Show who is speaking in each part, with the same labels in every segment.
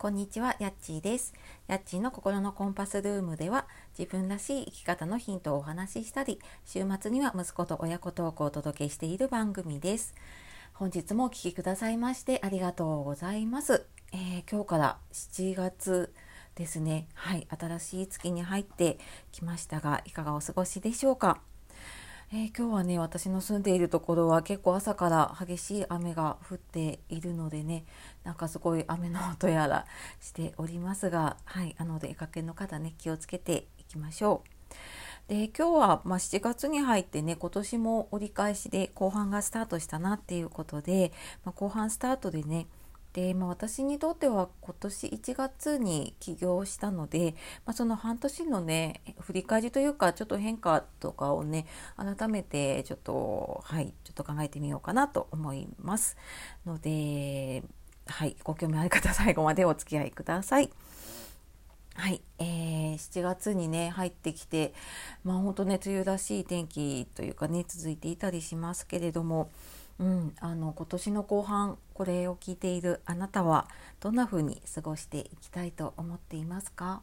Speaker 1: こんにちは、やっちーです。やっちーの心のコンパスルームでは、自分らしい生き方のヒントをお話ししたり、週末には息子と親子トークをお届けしている番組です。本日もお聴きくださいましてありがとうございます。えー、今日から7月ですね。はい、新しい月に入ってきましたが、いかがお過ごしでしょうか？えー、今日はね私の住んでいるところは結構朝から激しい雨が降っているのでねなんかすごい雨の音やらしておりますがはいあの出かけの方ね気をつけていきましょう。で今日は、まあ、7月に入ってね今年も折り返しで後半がスタートしたなっていうことで、まあ、後半スタートでねで、まあ、私にとっては今年1月に起業したので、まあ、その半年のね振り返りというかちょっと変化とかをね改めてちょっとはいちょっと考えてみようかなと思いますのではいご興味ある方最後までお付き合いください。はい、えー、7月にね入ってきてまあ本当ね梅雨らしい天気というかね続いていたりしますけれどもうん、あの今年の後半これを聞いているあなたはどんな風に過ごしていきたいと思っていますか、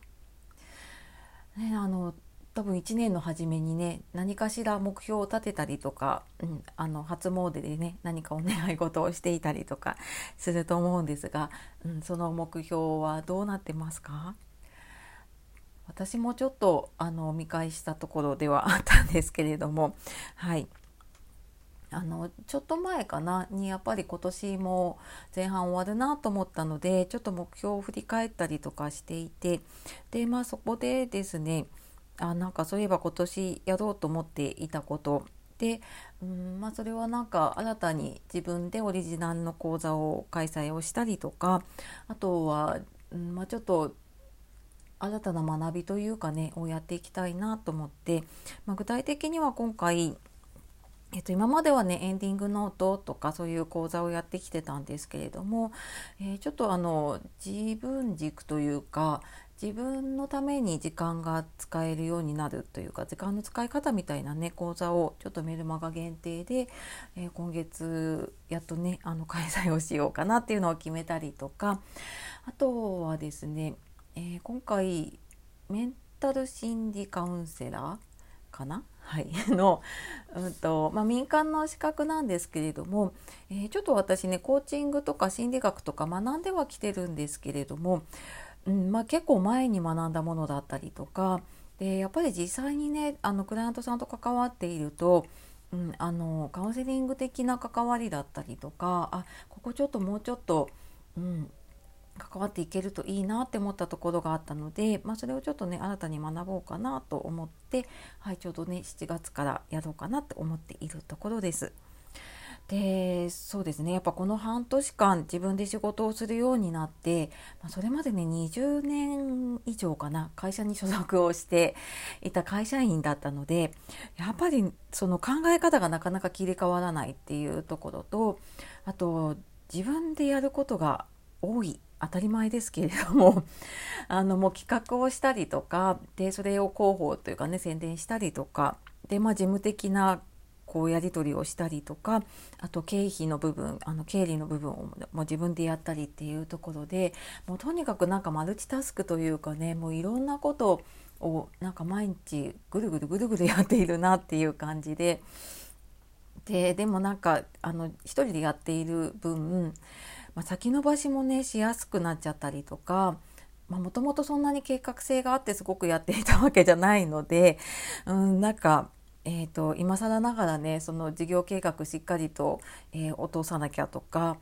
Speaker 1: ね、あの多分1年の初めにね何かしら目標を立てたりとか、うん、あの初詣でね何かお願い事をしていたりとかすると思うんですが、うん、その目標はどうなってますか？私もちょっとあの見返したところではあったんですけれどもはい。あのちょっと前かなにやっぱり今年も前半終わるなと思ったのでちょっと目標を振り返ったりとかしていてでまあそこでですねあなんかそういえば今年やろうと思っていたこと。で、うんまあ、それはなんか新たに自分でオリジナルの講座を開催をしたりとかあとは、うんまあ、ちょっと新たな学びというかねをやっていきたいなと思って、まあ、具体的には今回えっと、今まではねエンディングノートとかそういう講座をやってきてたんですけれども、えー、ちょっとあの自分軸というか自分のために時間が使えるようになるというか時間の使い方みたいなね講座をちょっとメルマガ限定で、えー、今月やっとねあの開催をしようかなっていうのを決めたりとかあとはですね、えー、今回メンタル心理カウンセラーかなはい、の、うんとまあ、民間の資格なんですけれども、えー、ちょっと私ねコーチングとか心理学とか学んではきてるんですけれども、うんまあ、結構前に学んだものだったりとかでやっぱり実際にねあのクライアントさんと関わっていると、うん、あのカウンセリング的な関わりだったりとかあここちょっともうちょっと、うん、関わっていけるといいなって思ったところがあったので、まあ、それをちょっとね新たに学ぼうかなと思って、はい、ちょうどね7月からやろうかなって思っているところです。でそうですねやっぱこの半年間自分で仕事をするようになって、まあ、それまでね20年以上かな会社に所属をしていた会社員だったのでやっぱりその考え方がなかなか切り替わらないっていうところとあと自分でやることが多い当たり前ですけれども あのもう企画をしたりとかでそれを広報というかね宣伝したりとかで、まあ、事務的なこうやり取りをしたりとかあと経費の部分あの経理の部分をもう自分でやったりっていうところでもうとにかくなんかマルチタスクというかねもういろんなことをなんか毎日ぐるぐるぐるぐるやっているなっていう感じで。ででもなんかあの一人でやっている分まあ、先延ばしもねしやすくなっちゃったりとかもともとそんなに計画性があってすごくやっていたわけじゃないので、うん、なんか、えーと、今更ながらねその事業計画しっかりと、えー、落とさなきゃとか、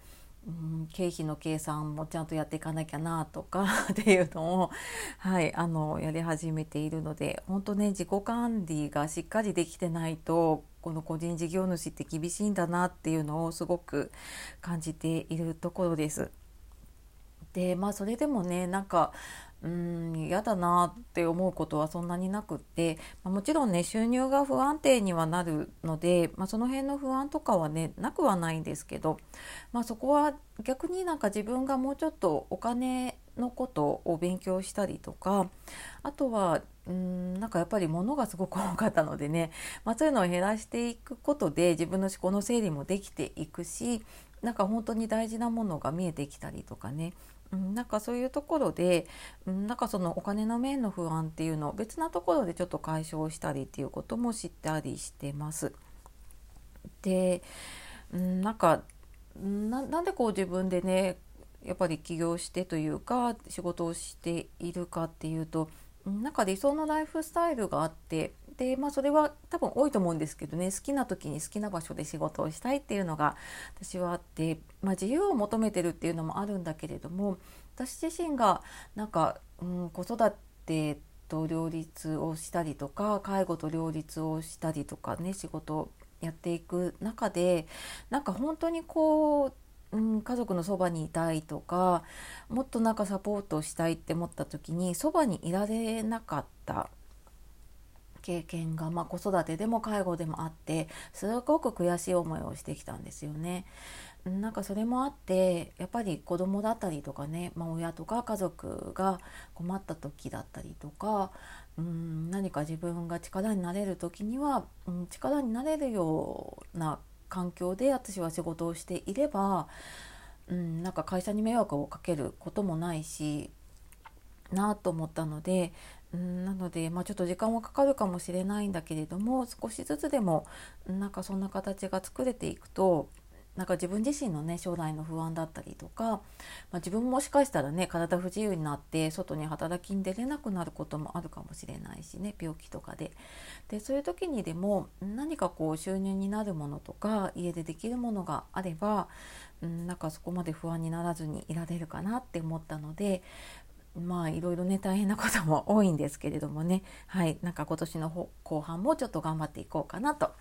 Speaker 1: うん、経費の計算もちゃんとやっていかなきゃなとか っていうのを、はい、あのやり始めているので本当ね自己管理がしっかりできてないとこの個人事業主って厳しいんだなっていうのをすごく感じているところです。でまあそれでもねなんかうん嫌だなって思うことはそんなになくって、まあ、もちろんね収入が不安定にはなるので、まあ、その辺の不安とかはねなくはないんですけど、まあ、そこは逆になんか自分がもうちょっとお金のことを勉強したりとかあとはうんなんかやっぱり物がすごく多かったのでね、まあ、そういうのを減らしていくことで自分の思考の整理もできていくしなんか本当に大事なものが見えてきたりとかねうん、なんかそういうところで、うん、なんかそのお金の面の不安っていうのを別なところでちょっと解消したりっていうことも知ったりしてます。で、うん、なんかなんでこう自分でねやっぱり起業してというか仕事をしているかっていうとなんか理想のライフスタイルがあってで、まあ、それは多分多いと思うんですけどね好きな時に好きな場所で仕事をしたいっていうのが私はあって、まあ、自由を求めてるっていうのもあるんだけれども私自身がなんか、うん、子育てと両立をしたりとか介護と両立をしたりとかね仕事をやっていく中でなんか本当にこう、うん、家族のそばにいたいとかもっとなんかサポートしたいって思った時にそばにいられなかった経験が、まあ、子育てでも介護でもあってすごく悔しい思いをしてきたんですよね。なんかそれもあってやっぱり子供だったりとかね、まあ、親とか家族が困った時だったりとかうん何か自分が力になれる時には、うん、力になれるような環境で私は仕事をしていれば、うん、なんか会社に迷惑をかけることもないしなと思ったのでなので、まあ、ちょっと時間はかかるかもしれないんだけれども少しずつでもなんかそんな形が作れていくとなんか自分自身のね将来の不安だったりとか、まあ、自分もしかしたらね体不自由になって外に働きに出れなくなることもあるかもしれないしね病気とかで。でそういう時にでも何かこう収入になるものとか家でできるものがあれば、なんかそこまで不安にならずにいられるかなって思ったのでまあいろいろね大変なことも多いんですけれどもねはいなんか今年の後半もちょっと頑張っていこうかなと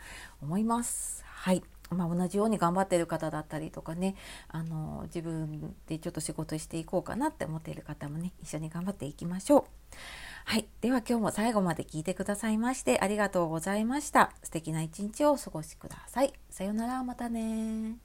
Speaker 1: 思います。はいまあ、同じように頑張ってる方だったりとかねあの自分でちょっと仕事していこうかなって思っている方もね一緒に頑張っていきましょう。はい。では今日も最後まで聞いてくださいましてありがとうございました。素敵な一日をお過ごしください。さようなら、またね